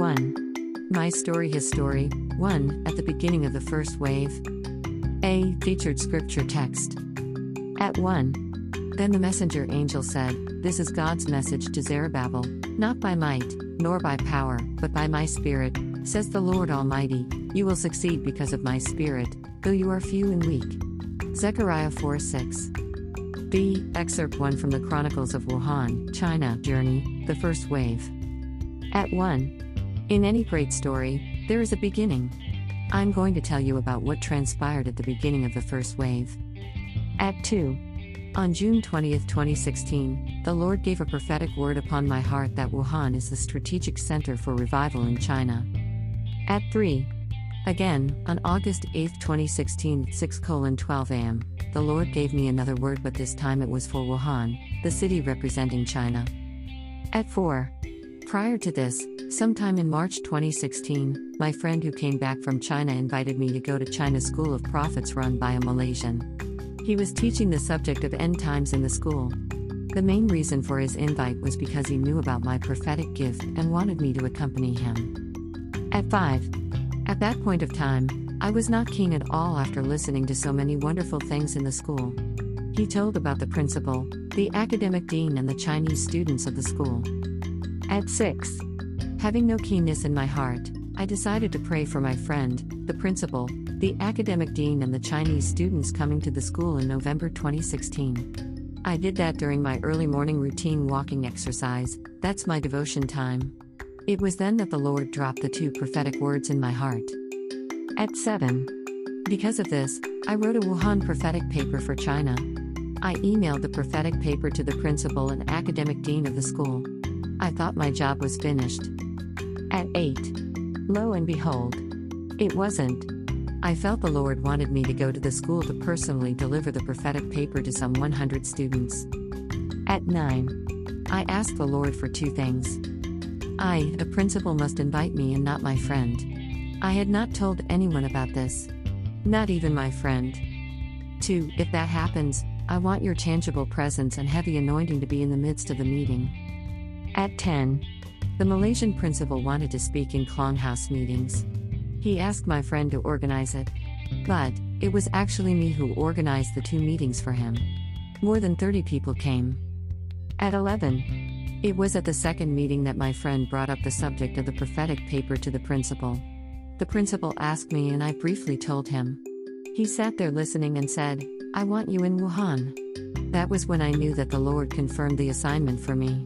1. My Story His Story 1. At the beginning of the first wave. A. Featured scripture text. At 1. Then the messenger angel said, This is God's message to Zerubbabel, not by might, nor by power, but by my spirit, says the Lord Almighty. You will succeed because of my spirit, though you are few and weak. Zechariah 4 6. B. Excerpt 1 from the Chronicles of Wuhan, China Journey, the First Wave. At 1. In any great story, there is a beginning. I'm going to tell you about what transpired at the beginning of the first wave. At 2. On June 20, 2016, the Lord gave a prophetic word upon my heart that Wuhan is the strategic center for revival in China. At 3. Again, on August 8, 2016, 6 12 am, the Lord gave me another word, but this time it was for Wuhan, the city representing China. At 4. Prior to this, sometime in March 2016, my friend who came back from China invited me to go to China School of Prophets run by a Malaysian. He was teaching the subject of end times in the school. The main reason for his invite was because he knew about my prophetic gift and wanted me to accompany him. At 5. At that point of time, I was not keen at all after listening to so many wonderful things in the school. He told about the principal, the academic dean, and the Chinese students of the school. At 6. Having no keenness in my heart, I decided to pray for my friend, the principal, the academic dean, and the Chinese students coming to the school in November 2016. I did that during my early morning routine walking exercise, that's my devotion time. It was then that the Lord dropped the two prophetic words in my heart. At 7. Because of this, I wrote a Wuhan prophetic paper for China. I emailed the prophetic paper to the principal and academic dean of the school. I thought my job was finished. At 8. Lo and behold, it wasn't. I felt the Lord wanted me to go to the school to personally deliver the prophetic paper to some 100 students. At 9. I asked the Lord for two things. I, a principal, must invite me and not my friend. I had not told anyone about this. Not even my friend. 2. If that happens, I want your tangible presence and heavy anointing to be in the midst of the meeting. At 10, the Malaysian principal wanted to speak in Klong House meetings. He asked my friend to organize it. But, it was actually me who organized the two meetings for him. More than 30 people came. At 11, it was at the second meeting that my friend brought up the subject of the prophetic paper to the principal. The principal asked me, and I briefly told him. He sat there listening and said, I want you in Wuhan. That was when I knew that the Lord confirmed the assignment for me.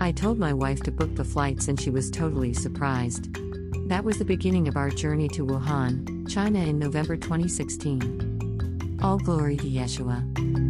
I told my wife to book the flights and she was totally surprised. That was the beginning of our journey to Wuhan, China in November 2016. All glory to Yeshua.